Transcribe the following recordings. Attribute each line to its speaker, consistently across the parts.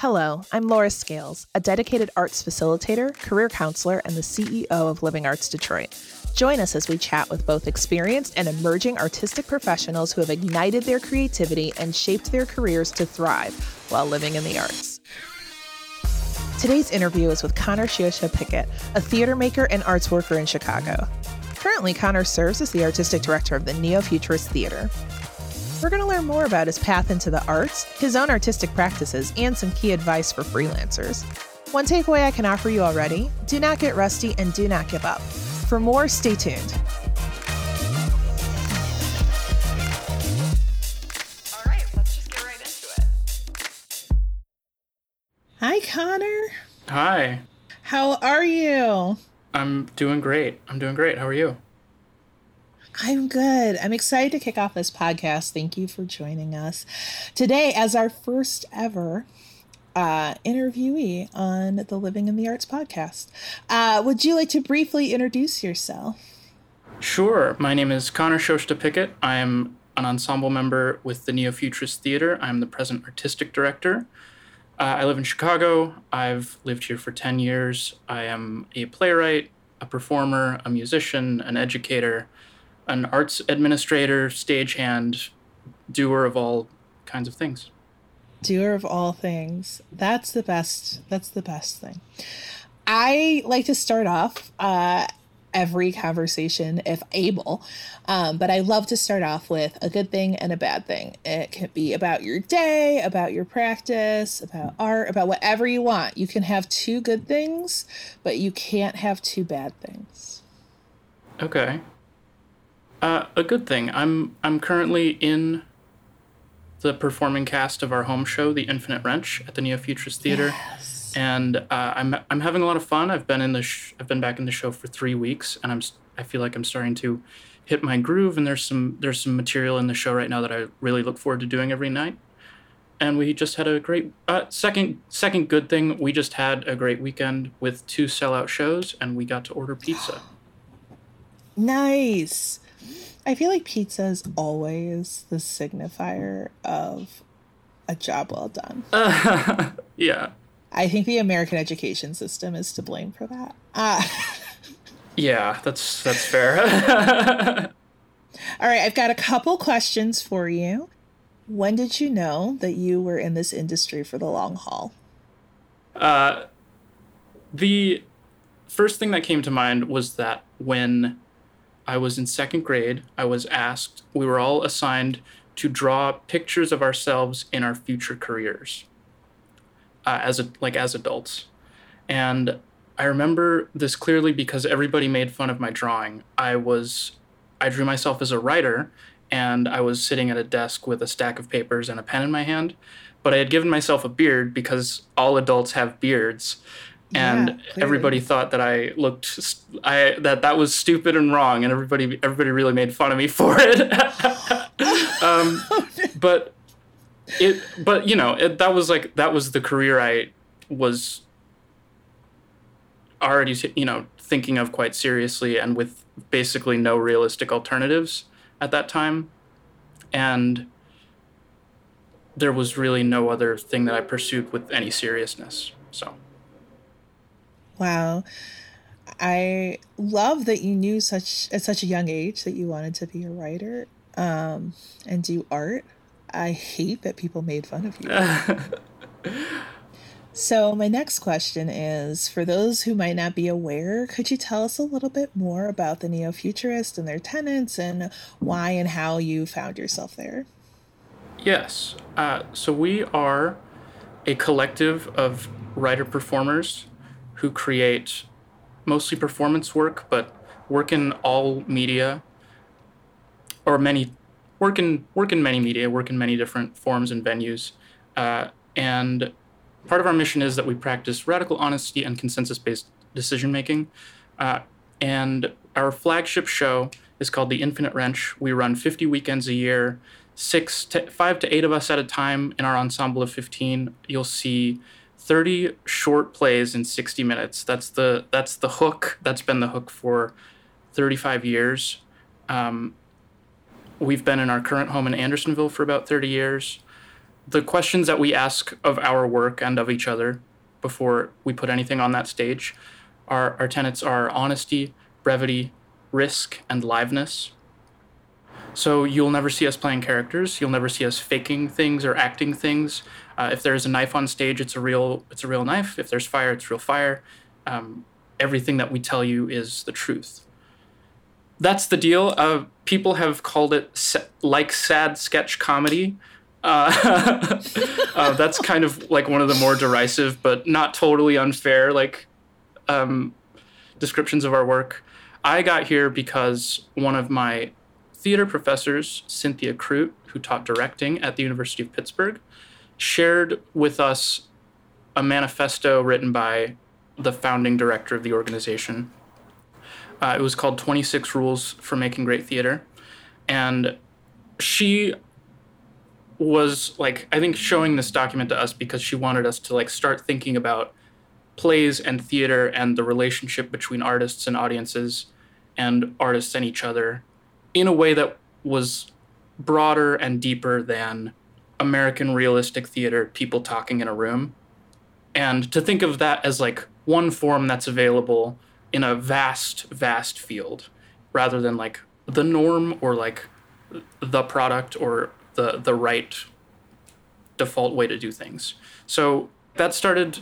Speaker 1: Hello, I'm Laura Scales, a dedicated arts facilitator, career counselor, and the CEO of Living Arts Detroit. Join us as we chat with both experienced and emerging artistic professionals who have ignited their creativity and shaped their careers to thrive while living in the arts. Today's interview is with Connor Shioshita Pickett, a theater maker and arts worker in Chicago. Currently, Connor serves as the artistic director of the Neo Futurist Theater. We're going to learn more about his path into the arts, his own artistic practices, and some key advice for freelancers. One takeaway I can offer you already do not get rusty and do not give up. For more, stay tuned.
Speaker 2: All right, let's just get right into it.
Speaker 1: Hi, Connor.
Speaker 3: Hi.
Speaker 1: How are you?
Speaker 3: I'm doing great. I'm doing great. How are you?
Speaker 1: I'm good. I'm excited to kick off this podcast. Thank you for joining us today as our first ever uh, interviewee on the Living in the Arts podcast. Uh, would you like to briefly introduce yourself?
Speaker 3: Sure. My name is Connor Shioshita Pickett. I am an ensemble member with the Neo Futurist Theater. I'm the present artistic director. Uh, I live in Chicago. I've lived here for 10 years. I am a playwright, a performer, a musician, an educator, an arts administrator, stagehand, doer of all kinds of things.
Speaker 1: Doer of all things. That's the best. That's the best thing. I like to start off uh, every conversation if able, um, but I love to start off with a good thing and a bad thing. It can be about your day, about your practice, about art, about whatever you want. You can have two good things, but you can't have two bad things.
Speaker 3: Okay. Uh, a good thing. I'm I'm currently in the performing cast of our home show, The Infinite Wrench, at the Neo Futurist Theater,
Speaker 1: Yes.
Speaker 3: and uh, I'm I'm having a lot of fun. I've been in the sh- I've been back in the show for three weeks, and I'm I feel like I'm starting to hit my groove. And there's some there's some material in the show right now that I really look forward to doing every night. And we just had a great uh, second second good thing. We just had a great weekend with two sellout shows, and we got to order pizza.
Speaker 1: Nice. I feel like pizza is always the signifier of a job well done.
Speaker 3: yeah.
Speaker 1: I think the American education system is to blame for that. Uh,
Speaker 3: Yeah, that's that's fair.
Speaker 1: all right, I've got a couple questions for you. When did you know that you were in this industry for the long haul?
Speaker 3: uh, the first thing that came to mind was that when I was in second grade, I was asked. We were all assigned to draw pictures of ourselves in our future careers, uh, as a, like as adults, and I remember this clearly because everybody made fun of my drawing. I was, I drew myself as a writer, and I was sitting at a desk with a stack of papers and a pen in my hand. But I had given myself a beard because all adults have beards, and
Speaker 1: Yeah,
Speaker 3: everybody thought that I looked, I that that was stupid and wrong, and everybody everybody really made fun of me for it. um, but it, but you know, it, that was like that was the career I was already you know thinking of quite seriously and with basically no realistic alternatives at that time. And there was really no other thing that I pursued with any seriousness so
Speaker 1: Wow. I love that you knew such at such a young age that you wanted to be a writer um, and do art. I hate that people made fun of you. So, my next question is for those who might not be aware, could you tell us a little bit more about the Neo Futurist and their tenants and why and how you found yourself there?
Speaker 3: Yes. Uh, so we are a collective of writer performers who create mostly performance work, but work in all media or many work in work in many media, work in many different forms and venues. Uh, and part of our mission is that we practice radical honesty and consensus-based decision making. Uh, and our flagship show is called The Infinite Wrench. We run 50 weekends a year, six to five to eight of us at a time in our ensemble of 15. You'll see 30 short plays in 60 minutes. That's the that's the hook. That's been the hook for 35 years. Um, we've been in our current home in Andersonville for about 30 years. the questions that we ask of our work and of each other before we put anything on that stage our, our tenets are honesty, brevity, risk, and liveness. So you'll never see us playing characters. You'll never see us faking things or acting things. Uh, if there's a knife on stage, it's a real it's a real knife. If there's fire, it's real fire. Um, everything that we tell you is the truth. That's the deal. Uh, people have called it sa- like sad sketch comedy. Uh, uh, that's kind of like one of the more derisive, but not totally unfair, like um, descriptions of our work. I got here because one of my theater professors, Cynthia Crute, who taught directing at the University of Pittsburgh, shared with us a manifesto written by the founding director of the organization. Uh, it was called 26 Rules for Making Great Theater. And she was like, I think showing this document to us because she wanted us to like start thinking about plays and theater and the relationship between artists and audiences and artists and each other in a way that was broader and deeper than American realistic theater, people talking in a room. And to think of that as like one form that's available in a vast, vast field rather than like the norm or like the product or the, the right default way to do things. So that started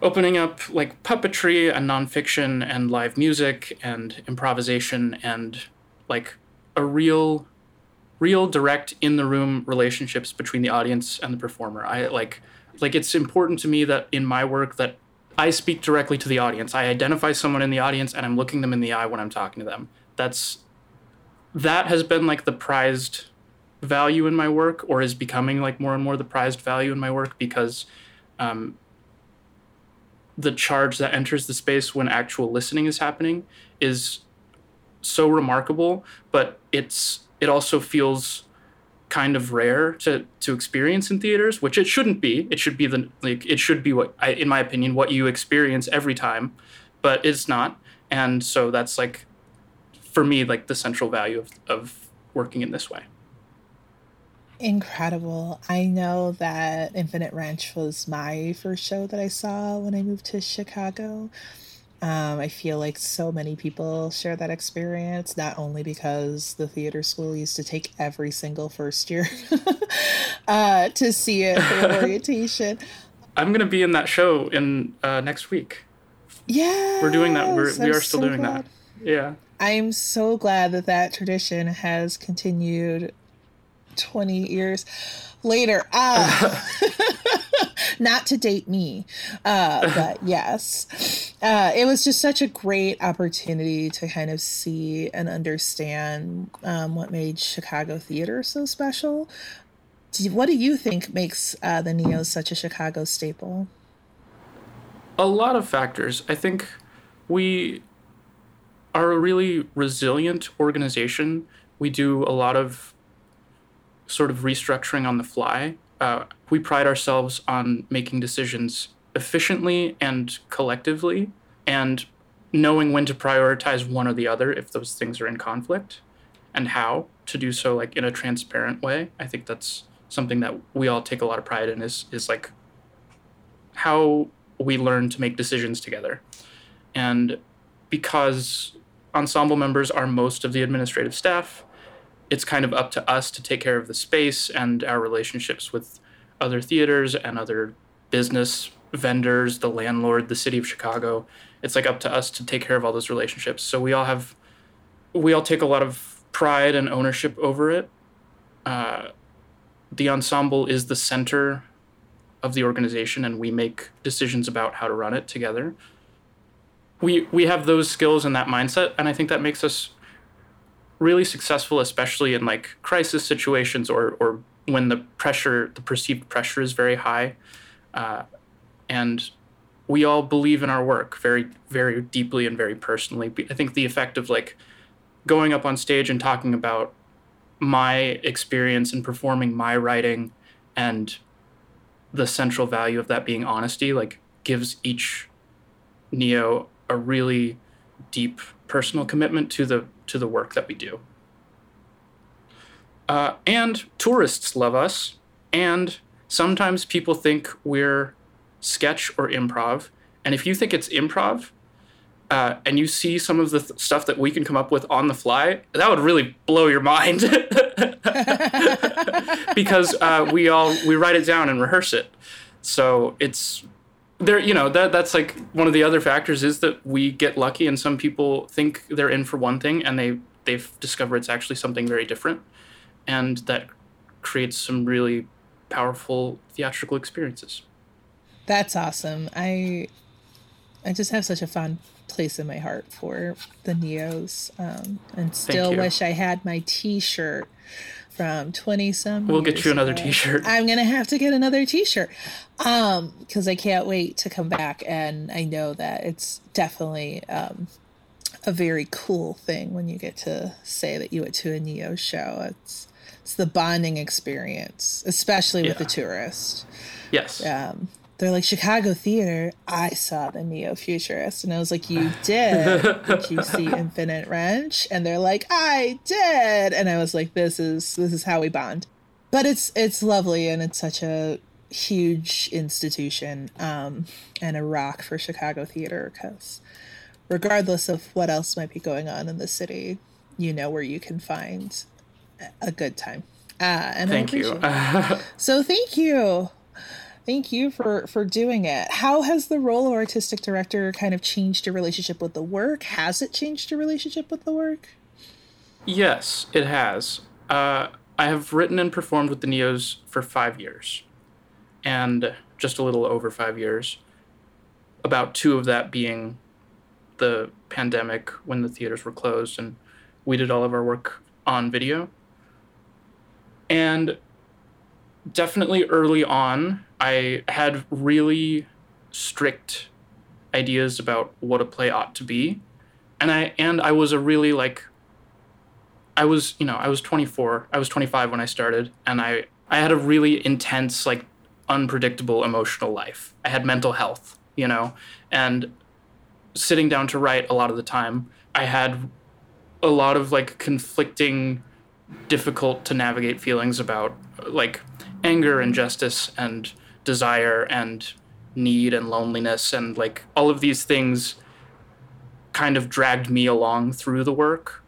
Speaker 3: opening up like puppetry and nonfiction and live music and improvisation and like a real real direct in the room relationships between the audience and the performer. I like like it's important to me that in my work that i speak directly to the audience. I identify someone in the audience and i'm looking them in the eye when i'm talking to them. That's that has been like the prized value in my work or is becoming like more and more the prized value in my work because um, the charge that enters the space when actual listening is happening is so remarkable, but it's it also feels kind of rare to to experience in theaters, which it shouldn't be. It should be the like it should be what I, in my opinion what you experience every time, but it's not. And so that's like for me like the central value of of working in this way.
Speaker 1: Incredible. I know that Infinite Wrench was my first show that I saw when I moved to Chicago. Um, I feel like so many people share that experience, not only because the theater school used to take every single first year uh, to see it for orientation.
Speaker 3: I'm going to be in that show in uh, next week.
Speaker 1: Yeah,
Speaker 3: we're doing that. We're, we are still so doing glad. that. Yeah.
Speaker 1: I'm so glad that that tradition has continued 20 years later. Ah, not to date me, uh, but yes, uh, it was just such a great opportunity to kind of see and understand um, what made Chicago theater so special. What do you think makes uh, the Neos such a Chicago staple?
Speaker 3: A lot of factors. I think we are a really resilient organization. We do a lot of sort of restructuring on the fly. Uh, we pride ourselves on making decisions efficiently and collectively and knowing when to prioritize one or the other if those things are in conflict and how to do so like in a transparent way. I think that's something that we all take a lot of pride in is is like how we learn to make decisions together. And because ensemble members are most of the administrative staff it's kind of up to us to take care of the space and our relationships with other theaters and other business vendors, the landlord, the city of Chicago. It's like up to us to take care of all those relationships. So we all have, we all take a lot of pride and ownership over it. Uh, the ensemble is the center of the organization, and we make decisions about how to run it together. We we have those skills and that mindset, and I think that makes us really successful, especially in like crisis situations or or when the pressure, the perceived pressure is very high, uh, and we all believe in our work very very deeply and very personally. I think the effect of like going up on stage and talking about my experience in performing my writing and the central value of that being honesty like gives each neo a really deep personal commitment to the to the work that we do. Uh, and tourists love us, and sometimes people think we're sketch or improv. And if you think it's improv, uh, and you see some of the th- stuff that we can come up with on the fly, that would really blow your mind. because uh, we all we write it down and rehearse it. So it's there. You know that that's like one of the other factors is that we get lucky, and some people think they're in for one thing, and they they've discovered it's actually something very different, and that creates some really powerful theatrical experiences.
Speaker 1: That's awesome. I I just have such a fond place in my heart for the Neos, um, and still wish I had my T-shirt from twenty some.
Speaker 3: We'll get you another
Speaker 1: ago.
Speaker 3: T-shirt.
Speaker 1: I'm gonna have to get another T-shirt, um, because I can't wait to come back, and I know that it's definitely um, a very cool thing when you get to say that you went to a Neo show. It's it's the bonding experience, especially with the
Speaker 3: Yeah.
Speaker 1: tourist
Speaker 3: Yes.
Speaker 1: um, they're like Chicago theater. I saw the Neo Futurist, and I was like, "You did? did you see Infinite Wrench?" And they're like, "I did," and I was like, "This is this is how we bond." But it's it's lovely, and it's such a huge institution um, and a rock for Chicago theater because regardless of what else might be going on in the city, you know where you can find a good time. Uh, and
Speaker 3: Thank you.
Speaker 1: So thank you. Thank you for for doing it. How has the role of artistic director kind of changed your relationship with the work? Has it changed your relationship with the work?
Speaker 3: Yes, it has. Uh, I have written and performed with the Neos for five years, and just a little over five years. About two of that being the pandemic when the theaters were closed, and we did all of our work on video. And definitely early on, I had really strict ideas about what a play ought to be, and I and I was a really like I was, you know, I was 24. I was 25 when I started, and I I had a really intense, like, unpredictable emotional life. I had mental health, you know, and sitting down to write a lot of the time, I had a lot of like conflicting, difficult to navigate feelings about like anger, and justice and desire, and need and loneliness, and like all of these things kind of dragged me along through the work.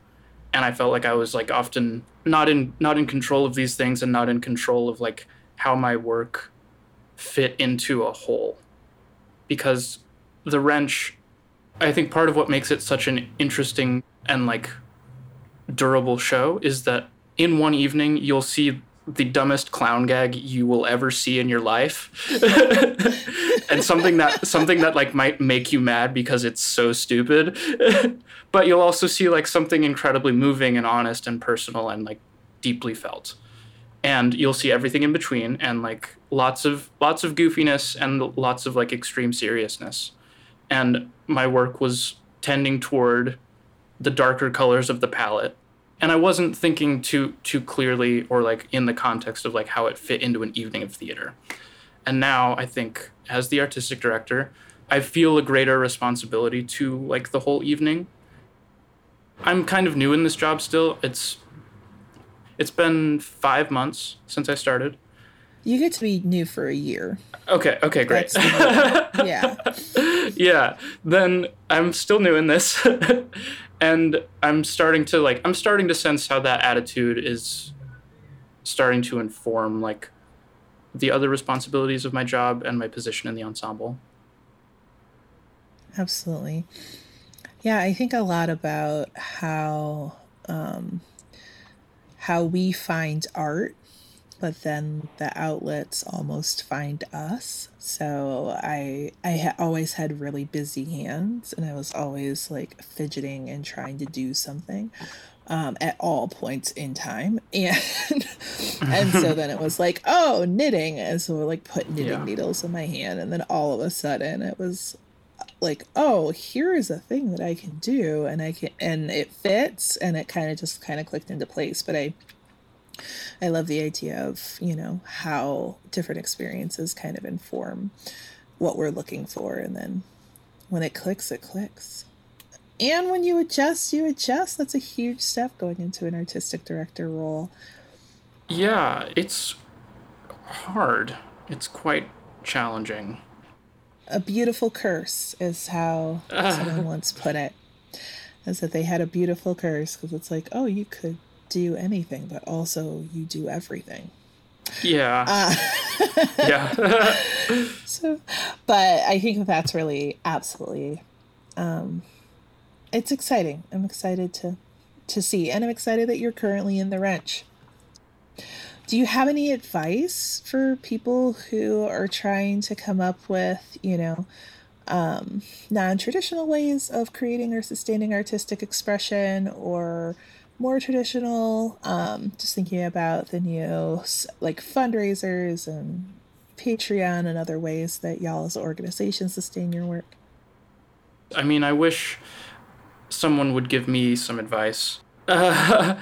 Speaker 3: And I felt like I was like often not in not in control of these things and not in control of like how my work fit into a whole. Because the wrench I think part of what makes it such an interesting and like durable show is that in one evening you'll see the dumbest clown gag you will ever see in your life. And something that something that like might make you mad because it's so stupid. But you'll also see like something incredibly moving and honest and personal and like deeply felt. And you'll see everything in between and like lots of lots of goofiness and lots of like extreme seriousness. And my work was tending toward the darker colors of the palette and i wasn't thinking too too clearly or like in the context of like how it fit into an evening of theater. And now i think as the artistic director i feel a greater responsibility to like the whole evening. I'm kind of new in this job still. It's it's been five months since i started.
Speaker 1: You get to be new for a year.
Speaker 3: okay okay great.
Speaker 1: Yeah.
Speaker 3: yeah. Then i'm still new in this and i'm starting to like i'm starting to sense how that attitude is starting to inform like the other responsibilities of my job and my position in the ensemble
Speaker 1: Absolutely. Yeah, I think a lot about how um, how we find art, but then the outlets almost find us. So I I ha- always had really busy hands, and I was always like fidgeting and trying to do something. Um, at all points in time, and and so then it was like, oh, knitting, and so we like put knitting
Speaker 3: Yeah.
Speaker 1: needles in my hand, and then all of a sudden it was like oh here is a thing that i can do and i can and it fits and it kind of just kind of clicked into place but i i love the idea of you know how different experiences kind of inform what we're looking for and then when it clicks it clicks and when you adjust you adjust that's a huge step going into an artistic director role
Speaker 3: yeah it's hard it's quite challenging.
Speaker 1: A beautiful curse is how someone once put it. Is that they had a beautiful curse because it's like, oh, you could do anything, but also you do everything.
Speaker 3: Yeah.
Speaker 1: Uh,
Speaker 3: yeah.
Speaker 1: so, but I think that's really absolutely, um, it's exciting. I'm excited to to see, and I'm excited that you're currently in the wrench. Do you have any advice for people who are trying to come up with, you know, um, non traditional ways of creating or sustaining artistic expression or more traditional? Um, just thinking about the new like fundraisers and Patreon and other ways that y'all as an organization sustain your work.
Speaker 3: I mean, I wish someone would give me some advice uh,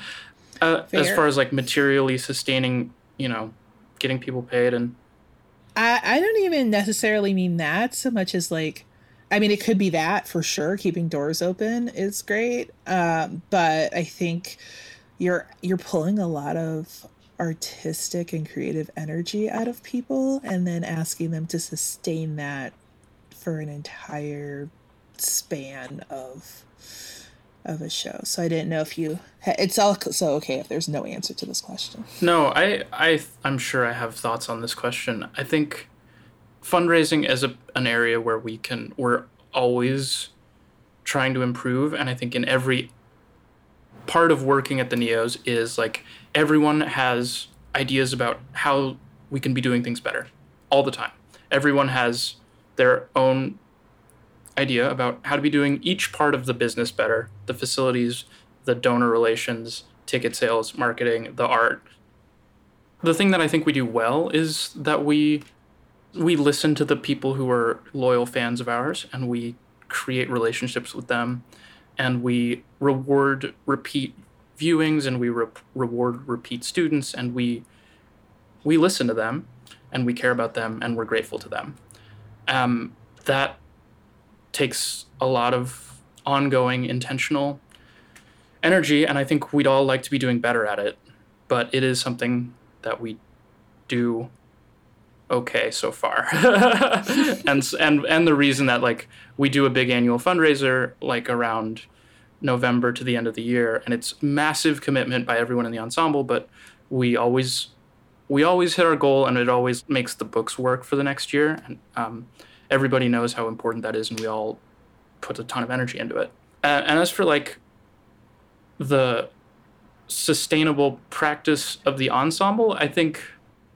Speaker 3: uh, as far as like materially sustaining, you know, getting people paid and.
Speaker 1: I I don't even necessarily mean that so much as like. I mean, it could be that for sure. Keeping doors open is great, um, but I think you're you're pulling a lot of artistic and creative energy out of people, and then asking them to sustain that for an entire span of of a show. So I didn't know if you it's all so okay if there's no answer to this question.
Speaker 3: No, I I I'm sure I have thoughts on this question. I think fundraising is a, an area where we can we're always trying to improve and I think in every part of working at the Neos is like everyone has ideas about how we can be doing things better all the time. Everyone has their own idea about how to be doing each part of the business better the facilities, the donor relations, ticket sales, marketing, the art. The thing that I think we do well is that we we listen to the people who are loyal fans of ours and we create relationships with them and we reward repeat viewings and we re- reward repeat students and we we listen to them and we care about them and we're grateful to them. Um, that takes a lot of ongoing intentional energy and i think we'd all like to be doing better at it but it is something that we do okay so far and and and the reason that like we do a big annual fundraiser like around november to the end of the year and it's massive commitment by everyone in the ensemble but we always we always hit our goal and it always makes the books work for the next year and um, everybody knows how important that is, and we all put a ton of energy into it. Uh, and as for like the sustainable practice of the ensemble, I think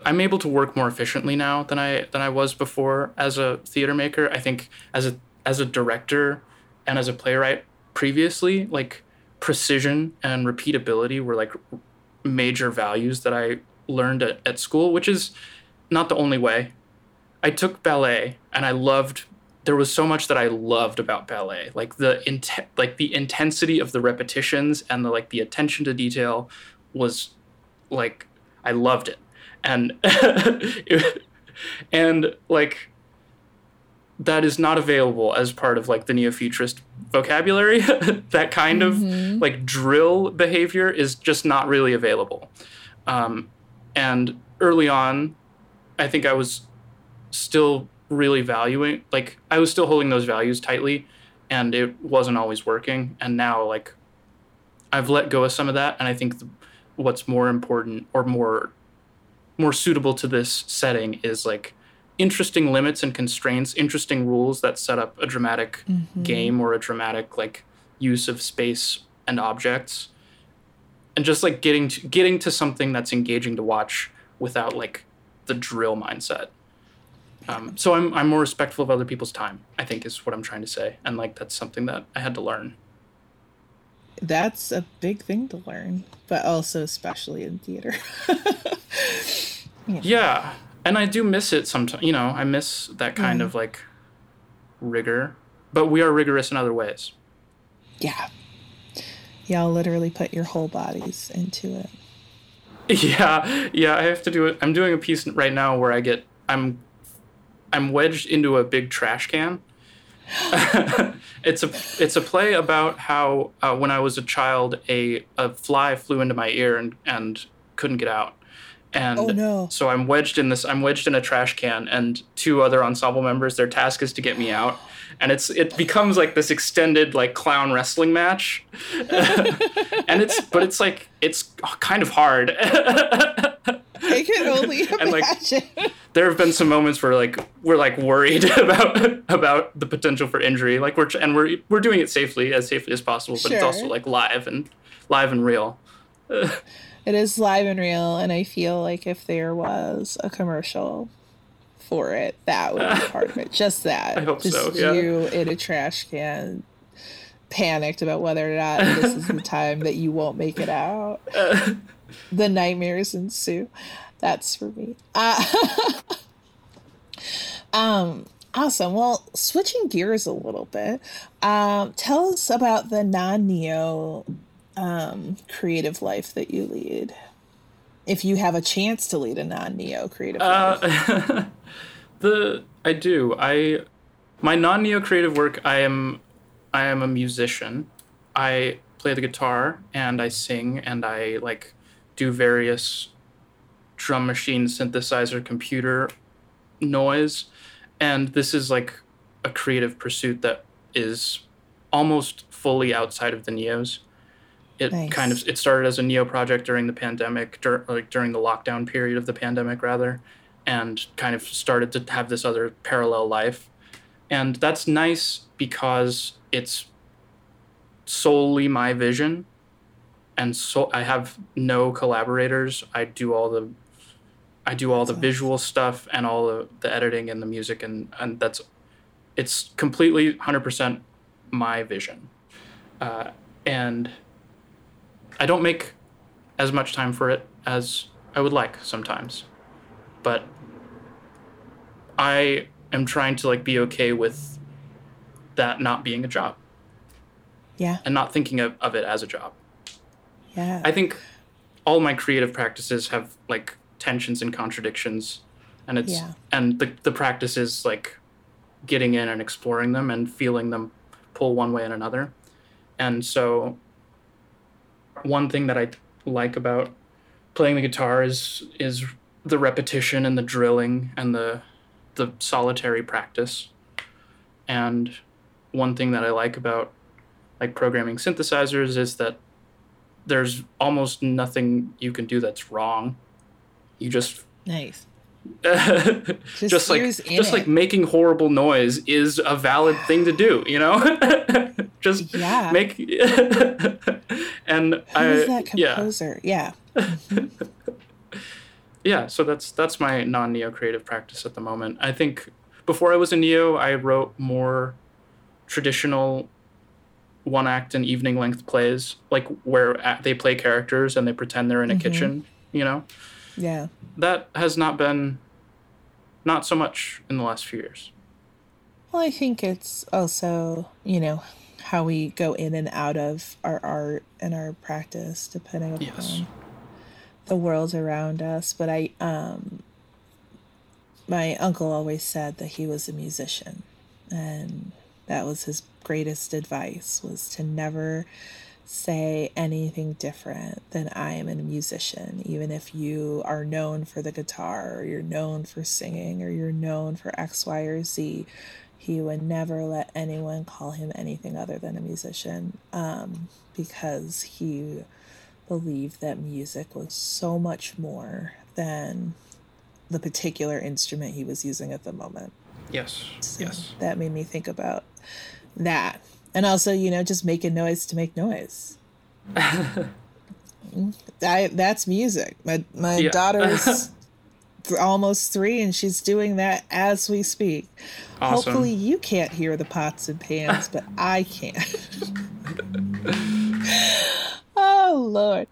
Speaker 3: I'm able to work more efficiently now than I than I was before as a theater maker. I think as a as a director and as a playwright previously, like precision and repeatability were like major values that I learned at, at school, which is not the only way. I took ballet and I loved there was so much that I loved about ballet, like the int- like the intensity of the repetitions and the like the attention to detail was like I loved it, and and like that is not available as part of like the neo-futurist vocabulary. that kind mm-hmm. of like drill behavior is just not really available, um, and early on, I think I was still really valuing like I was still holding those values tightly and it wasn't always working and now like I've let go of some of that and I think the, what's more important or more more suitable to this setting is like interesting limits and constraints, interesting rules that set up a dramatic mm-hmm. game or a dramatic like use of space and objects. And just like getting to getting to something that's engaging to watch without like the drill mindset. Um, so I'm I'm more respectful of other people's time. I think is what I'm trying to say, and like that's something that I had to learn.
Speaker 1: That's a big thing to learn, but also especially in theater.
Speaker 3: yeah. yeah. and I do miss it sometimes. You know, I miss that kind mm. of like rigor, but we are rigorous in other ways.
Speaker 1: Yeah, y'all literally put your whole bodies into it.
Speaker 3: Yeah, yeah, I have to do it. I'm doing a piece right now where I get I'm I'm wedged into a big trash can. it's a it's a play about how uh, when I was a child a a fly flew into my ear and and couldn't get out, And
Speaker 1: Oh, no.
Speaker 3: so I'm wedged in this. I'm wedged in a trash can, and two other ensemble members. Their task is to get me out, and it's it becomes like this extended like clown wrestling match, and it's but it's like it's kind of hard.
Speaker 1: I can only
Speaker 3: And, like, there have been some moments where like we're like worried about about the potential for injury like we're and we're we're doing it safely as safely as possible but it's also like live and live and real
Speaker 1: It is live and real, and I feel like if there was a commercial for it, that would be part of it. Just that.
Speaker 3: I hope
Speaker 1: Just
Speaker 3: so, yeah.
Speaker 1: you in a trash can, panicked about whether or not this is the time that you won't make it out. the nightmares ensue. That's for me. Uh, um. Awesome. Well, switching gears a little bit, um, tell us about the non-neo um, creative life that you lead. If you have a chance to lead a non-neo creative life.
Speaker 3: uh, the i do i my non-neo creative work i am i am a musician i play the guitar and i sing and i like do various drum machine synthesizer computer noise. And this is like a creative pursuit that is almost fully outside of the neos. It
Speaker 1: Nice.
Speaker 3: kind of it started as a neo project during the pandemic dur- like during the lockdown period of the pandemic rather and kind of started to have this other parallel life. And that's nice because it's solely my vision. And so i have no collaborators. I do all the i do all the visual stuff and all the, the editing and the music and and that's it's completely 100% my vision. Uh, and i don't make as much time for it as i would like sometimes but i am trying to like be okay with that not being a job.
Speaker 1: Yeah,
Speaker 3: and not thinking of, of it as a job.
Speaker 1: Yeah.
Speaker 3: I think all my creative practices have like tensions and contradictions, and it's
Speaker 1: Yeah.
Speaker 3: and the the practice is like getting in and exploring them and feeling them pull one way and another, and so one thing that I like about playing the guitar is is the repetition and the drilling and the the solitary practice, and one thing that I like about like programming synthesizers is that there's almost nothing you can do that's wrong. You just
Speaker 1: nice.
Speaker 3: just,
Speaker 1: Just
Speaker 3: like just
Speaker 1: it.
Speaker 3: like making horrible noise is a valid thing to do, you know? just
Speaker 1: Yeah.
Speaker 3: make and
Speaker 1: Who
Speaker 3: I
Speaker 1: is that
Speaker 3: yeah.
Speaker 1: composer? Yeah.
Speaker 3: yeah so that's that's my non-neo creative practice at the moment i think before i was a neo i wrote more traditional one act and evening length plays like where they play characters and they pretend they're in a mm-hmm. kitchen you know
Speaker 1: Yeah.
Speaker 3: that has not been not so much in the last few years
Speaker 1: Well, I think it's also, you know, how we go in and out of our art and our practice depending upon
Speaker 3: Yes.
Speaker 1: the world around us. But I, um, my uncle always said that he was a musician, and that was his greatest advice was to never say anything different than I am a musician, even if you are known for the guitar or you're known for singing or you're known for X, Y, or Z. He would never let anyone call him anything other than a musician um, because he believed that music was so much more than the particular instrument he was using at the moment.
Speaker 3: yes
Speaker 1: So
Speaker 3: yes
Speaker 1: That made me think about that. And also, you know, just making noise to make noise. I, that's music. My my
Speaker 3: Yeah.
Speaker 1: daughter's almost three, and she's doing that as we speak.
Speaker 3: Awesome.
Speaker 1: Hopefully, you can't hear the pots and pans, but I can. oh Lord.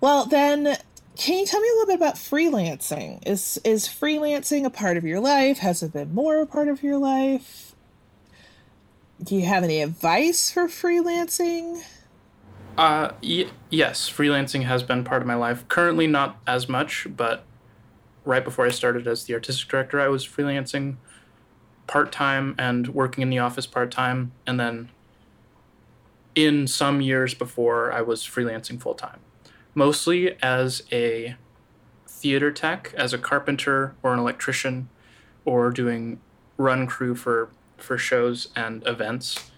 Speaker 1: Well, then, can you tell me a little bit about freelancing? Is is freelancing a part of your life? Has it been more a part of your life? Do you have any advice for freelancing?
Speaker 3: Uh, y- yes, freelancing has been part of my life. Currently, not as much, but right before I started as the artistic director, I was freelancing part time and working in the office part time. And then in some years before, I was freelancing full time, mostly as a theater tech as a carpenter or an electrician or doing run crew for for shows and events.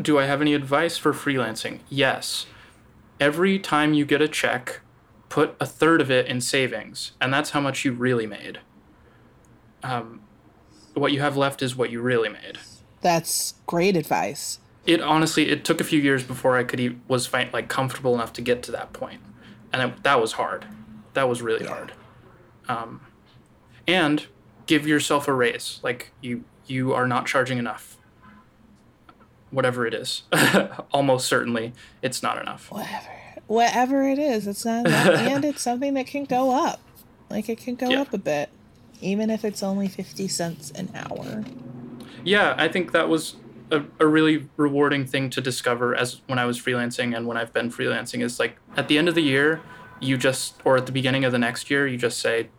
Speaker 3: Do I have any advice for freelancing? Yes. Every time you get a check, put a third of it in savings, and that's how much you really made. Um, what you have left is what you really made.
Speaker 1: That's great advice.
Speaker 3: It honestly, it took a few years before I could e- was fi- like comfortable enough to get to that point, and it, that was hard. That was really hard. Um, and give yourself a raise. Like you, you are not charging enough. Whatever it is, almost certainly it's not enough.
Speaker 1: Whatever. Whatever it is, it's not and it's something that can go up. Like it can go
Speaker 3: Yeah.
Speaker 1: up a bit. Even if it's only 50 cents an hour.
Speaker 3: yeah i think that was a, a really rewarding thing to discover as when i was freelancing and when i've been freelancing is like at the end of the year you just or at the beginning of the next year you just say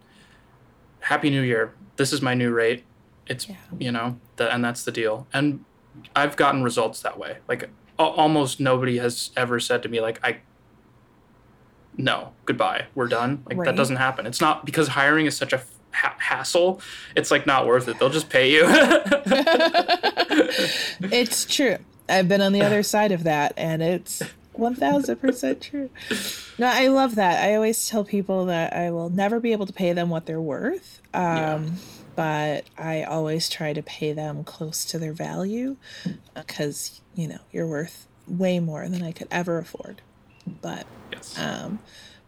Speaker 3: happy new year this is my new rate it's
Speaker 1: Yeah.
Speaker 3: you know that and that's the deal and i've gotten results that way like al- almost nobody has ever said to me like i no goodbye we're done like
Speaker 1: Right.
Speaker 3: that doesn't happen it's not because hiring is such a ha- hassle it's like not worth it they'll just pay you
Speaker 1: It's true. I've been on the other side of that, and it's 1000% true. No, I love that. I always tell people that I will never be able to pay them what they're worth. Um, But I always try to pay them close to their value because, you know, you're worth way more than I could ever afford. But
Speaker 3: yes
Speaker 1: um,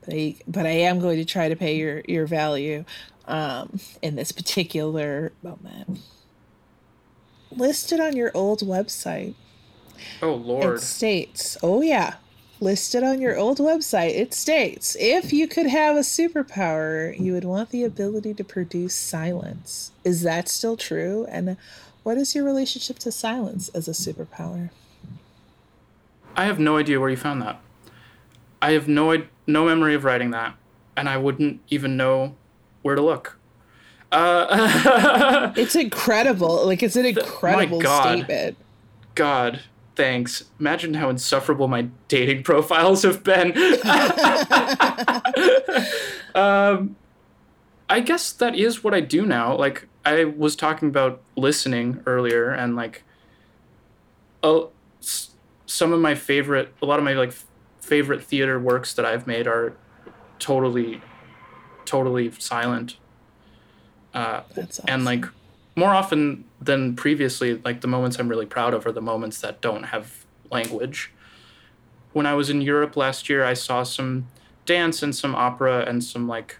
Speaker 1: but I but I am going to try to pay your your value um, in this particular moment. Listed on your old website,
Speaker 3: oh lord
Speaker 1: it states, "Oh yeah." Listed on your old website, it states, if you could have a superpower, you would want the ability to produce silence. Is that still true? And what is your relationship to silence as a superpower?
Speaker 3: I have no idea where you found that. I have no no memory of writing that, and I wouldn't even know where to look. Uh,
Speaker 1: It's incredible. Like, it's an incredible
Speaker 3: God.
Speaker 1: statement.
Speaker 3: God, thanks. Imagine how insufferable my dating profiles have been. um, I guess that is what I do now. Like I was talking about listening earlier, and like, oh, s- some of my favorite, a lot of my like f- favorite theater works that I've made are totally, totally silent. Uh,
Speaker 1: awesome.
Speaker 3: and like more often than previously like the moments i'm really proud of are the moments that don't have language. When i was in europe last year i saw some dance and some opera and some like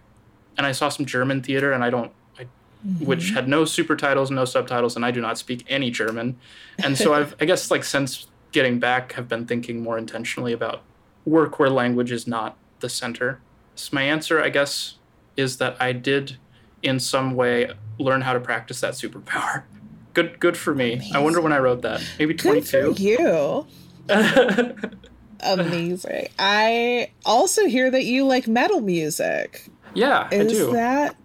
Speaker 3: and i saw some german theater and i don't I, mm-hmm. which had no super titles no subtitles and i do not speak any german. And so i've i guess like since getting back have been thinking more intentionally about work where language is not the center. So my answer i guess is that i did in some way learn how to practice that superpower. Good good for me. I wonder when I wrote that. Maybe
Speaker 1: Good for
Speaker 3: 22.
Speaker 1: you. Amazing. I also hear that you like metal music.
Speaker 3: yeah, I
Speaker 1: Is
Speaker 3: do.
Speaker 1: that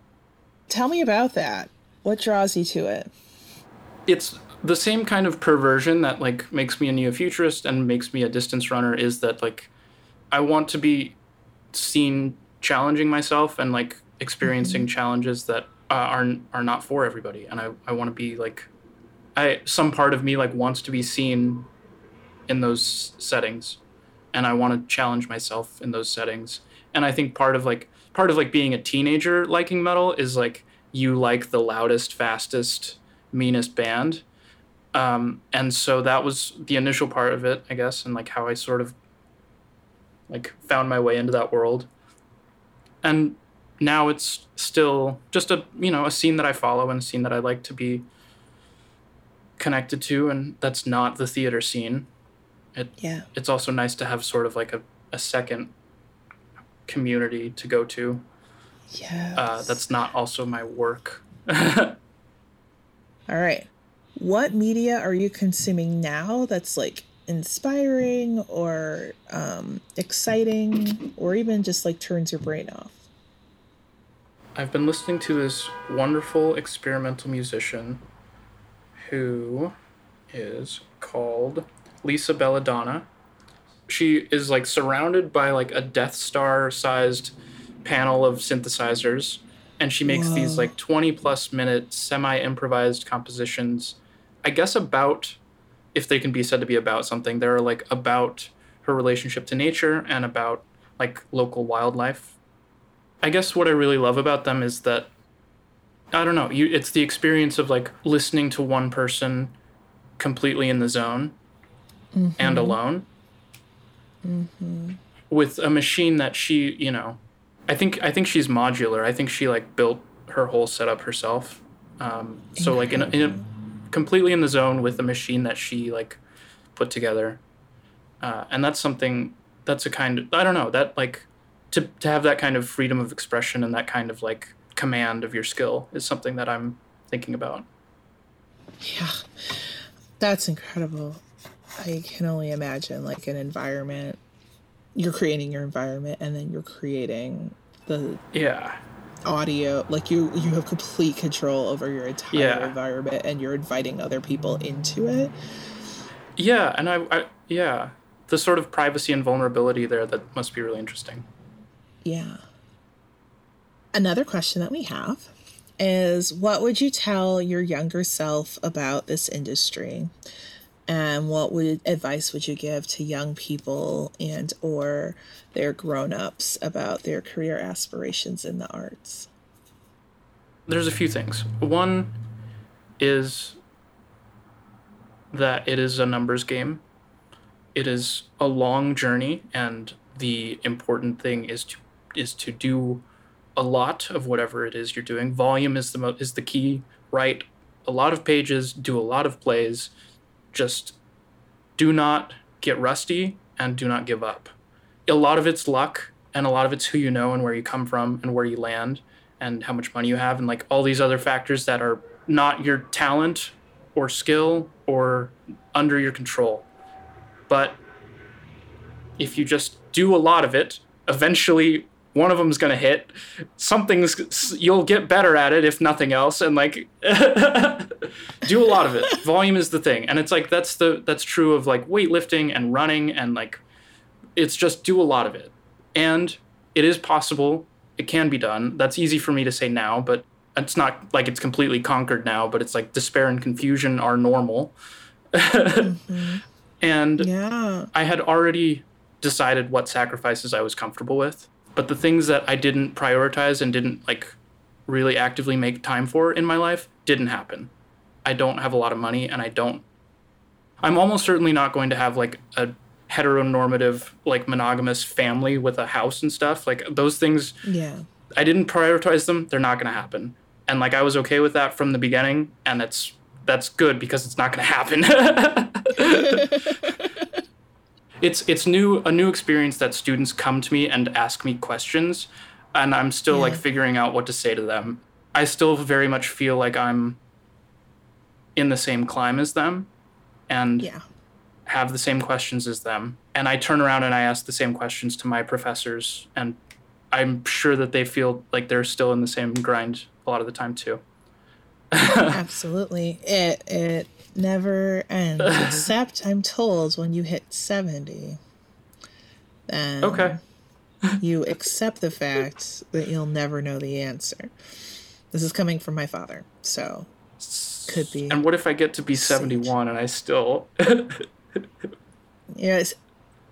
Speaker 1: Tell me about that. What draws you to it?
Speaker 3: it's the same kind of perversion that like makes me a neo-futurist and makes me a distance runner is that like I want to be seen challenging myself and like experiencing mm-hmm. challenges that uh, are are not for everybody. And I, I want to be like I some part of me like wants to be seen in those settings. And I want to challenge myself in those settings. And I think part of like part of like being a teenager liking metal is like you like the loudest fastest meanest band. Um, and so that was the initial part of it i guess and like how i sort of like found my way into that world. And now it's still just a you know a scene that i follow and a scene that i like to be connected to and that's not the theater scene it
Speaker 1: Yeah.
Speaker 3: it's also nice to have sort of like a, a second community to go to
Speaker 1: Yeah.
Speaker 3: uh, that's not also my work
Speaker 1: All right. What media are you consuming now that's like inspiring or um, exciting or even just like turns your brain off?
Speaker 3: I've been listening to this wonderful experimental musician who is called Lisa Bella Donna. She is like surrounded by like a Death Star sized panel of synthesizers and she makes these like 20 plus minute semi improvised compositions. I guess about if they can be said to be about something they're like about her relationship to nature and about like local wildlife i guess what i really love about them is that i don't know you it's the experience of like listening to one person completely in the zone and alone. With a machine that she you know i think i think she's modular. I think she like built her whole setup herself. Um, so like in a, in a, completely in the zone with a machine that she like put together. Uh, and that's something that's a kind of i don't know that like to, to have that kind of freedom of expression and that kind of like command of your skill is something that i'm thinking about
Speaker 1: Yeah, that's incredible. I can only imagine like an environment. You're creating your environment, and then you're creating the
Speaker 3: yeah
Speaker 1: audio. Like you, you have complete control over your entire
Speaker 3: Yeah.
Speaker 1: environment, and you're inviting other people into it.
Speaker 3: yeah and I, I yeah the sort of privacy and vulnerability there that must be really interesting
Speaker 1: Yeah. Another question that we have is what would you tell your younger self about this industry? And what would advice would you give to young people and or their grown-ups about their career aspirations in the arts?
Speaker 3: there's a few things. One is that it is a numbers game. It is a long journey, and the important thing is to is to do a lot of whatever it is you're doing. Volume is the mo- is the key. Write a lot of pages, do a lot of plays. Just do not get rusty and do not give up. A lot of it's luck, and a lot of it's who you know and where you come from and where you land and how much money you have and like all these other factors that are not your talent or skill or under your control. But if you just do a lot of it, eventually one of them's going to hit. Something's you'll get better at it if nothing else and like do a lot of it. Volume is the thing. And it's like that's the that's true of like weightlifting and running and like it's just do a lot of it. And it is possible. It can be done. That's easy for me to say now, but it's not like it's completely conquered now, but it's like despair and confusion are normal. Mm-hmm. And
Speaker 1: Yeah.
Speaker 3: I had already decided what sacrifices I was comfortable with, but the things that I didn't prioritize and didn't like really actively make time for in my life didn't happen. I don't have a lot of money and I don't I'm almost certainly not going to have like a heteronormative like monogamous family with a house and stuff. Like those things
Speaker 1: Yeah.
Speaker 3: I didn't prioritize them, they're not going to happen. And like I was okay with that from the beginning and that's that's good because it's not going to happen. it's it's new a new experience that students come to me and ask me questions and I'm still like figuring out what to say to them. I still very much feel like I'm in the same climb as them and
Speaker 1: Yeah.
Speaker 3: have the same questions as them. And I turn around and I ask the same questions to my professors, and I'm sure that they feel like they're still in the same grind a lot of the time too.
Speaker 1: Absolutely. It it never ends. Except I'm told when you hit seventy, then
Speaker 3: Okay.
Speaker 1: you accept the fact that you'll never know the answer. This is coming from my father, so could be.
Speaker 3: And what if I get to be 71 and I still.
Speaker 1: Yes.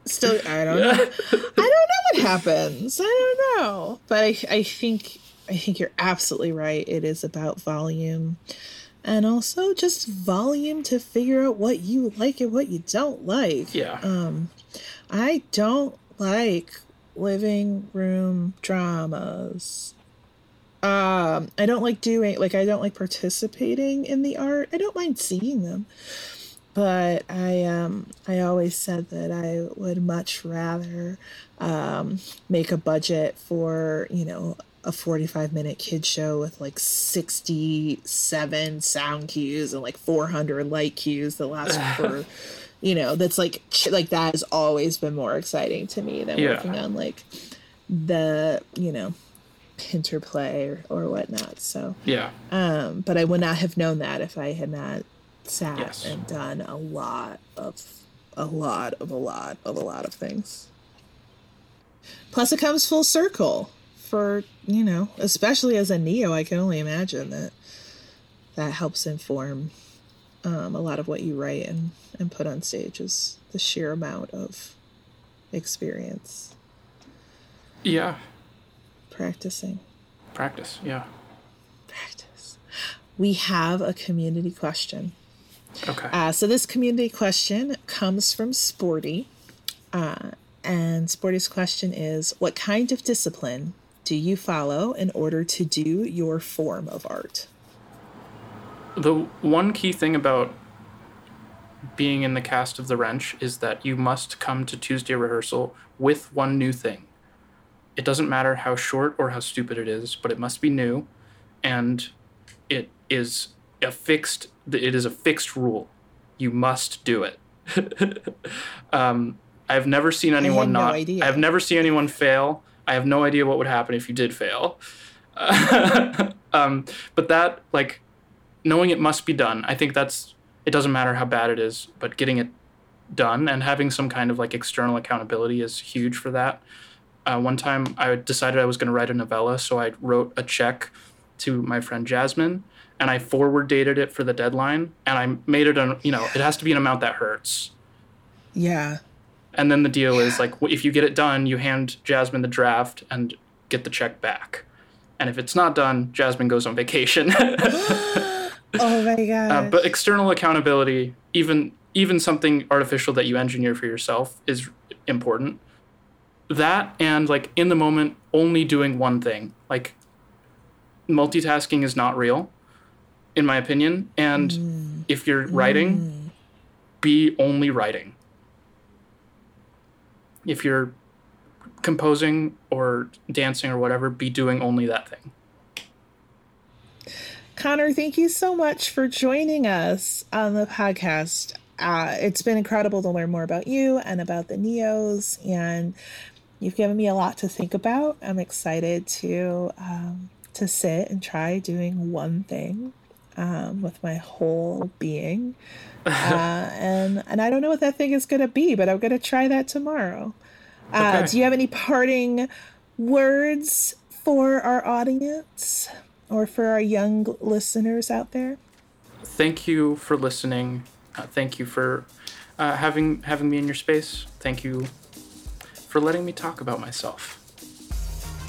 Speaker 1: Still, I don't know. I don't know what happens. I don't know, but I, I think, I think you're absolutely right. It is about volume, and also just volume to figure out what you like and what you don't like.
Speaker 3: yeah.
Speaker 1: Um, I don't like living room dramas. Um, I don't like doing like I don't like participating in the art. I don't mind seeing them. But I um I always said that I would much rather um make a budget for, you know, a 45 minute kid show with like 67 sound cues and like 400 light cues that last for you know that's like like that has always been more exciting to me than
Speaker 3: Yeah.
Speaker 1: working on like the you know interplay or, or whatnot so
Speaker 3: Yeah.
Speaker 1: um but i would not have known that if i had not sat
Speaker 3: Yes.
Speaker 1: and done a lot of a lot of a lot of a lot of things plus it comes full circle for you know, especially as a neo, I can only imagine that that helps inform um, a lot of what you write and and put on stage is the sheer amount of experience
Speaker 3: Yeah.
Speaker 1: practicing.
Speaker 3: Practice. Yeah.
Speaker 1: Practice. We have a community question.
Speaker 3: Okay.
Speaker 1: Uh, so this community question comes from Sporty, uh, and Sporty's question is: What kind of discipline do you follow in order to do your form of art?
Speaker 3: the one key thing about being in the cast of the wrench is that you must come to tuesday rehearsal with one new thing it doesn't matter how short or how stupid it is but it must be new and it is a fixed it is a fixed rule you must do it um, i've never seen anyone
Speaker 1: no
Speaker 3: not
Speaker 1: idea.
Speaker 3: i've never seen anyone fail i have no idea what would happen if you did fail. Um, but that like knowing it must be done i think that's it doesn't matter how bad it is but getting it done and having some kind of like external accountability is huge for that. Uh, one time i decided i was going to write a novella so i wrote a check to my friend jasmine and i forward dated it for the deadline and i made it an you know it has to be an amount that hurts.
Speaker 1: Yeah,
Speaker 3: and then the deal is like if you get it done you hand jasmine the draft and get the check back and if it's not done jasmine goes on vacation
Speaker 1: Oh my god.
Speaker 3: Uh, but external accountability, even even something artificial that you engineer for yourself, is important. That and like in the moment, only doing one thing. Like multitasking is not real, in my opinion. And if you're writing, be only writing. If you're composing or dancing or whatever, be doing only that thing.
Speaker 1: Connor, thank you so much for joining us on the podcast. Uh, it's been incredible to learn more about you and about the Neos, and you've given me a lot to think about. I'm excited to um, to sit and try doing one thing um, with my whole being, uh, and and I don't know what that thing is going to be, but I'm going to try that tomorrow. Uh,
Speaker 3: Okay.
Speaker 1: Do you have any parting words for our audience? or for our young listeners out there?
Speaker 3: thank you for listening. Uh, thank you for uh, having having me in your space. Thank you for letting me talk about myself.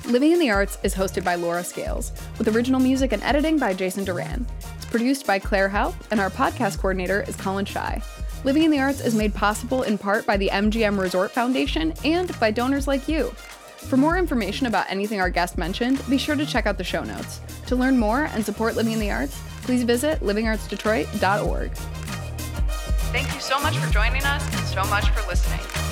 Speaker 4: Living in the Arts is hosted by Laura Scales, with original music and editing by Jason Duran. Produced by Claire Haupt, and our podcast coordinator is Colin Shy. Living in the Arts is made possible in part by the MGM Resort Foundation and by donors like you. For more information about anything our guest mentioned, be sure to check out the show notes. To learn more and support Living in the Arts, please visit livingartsdetroit.org.
Speaker 2: Thank you so much for joining us and so much for listening.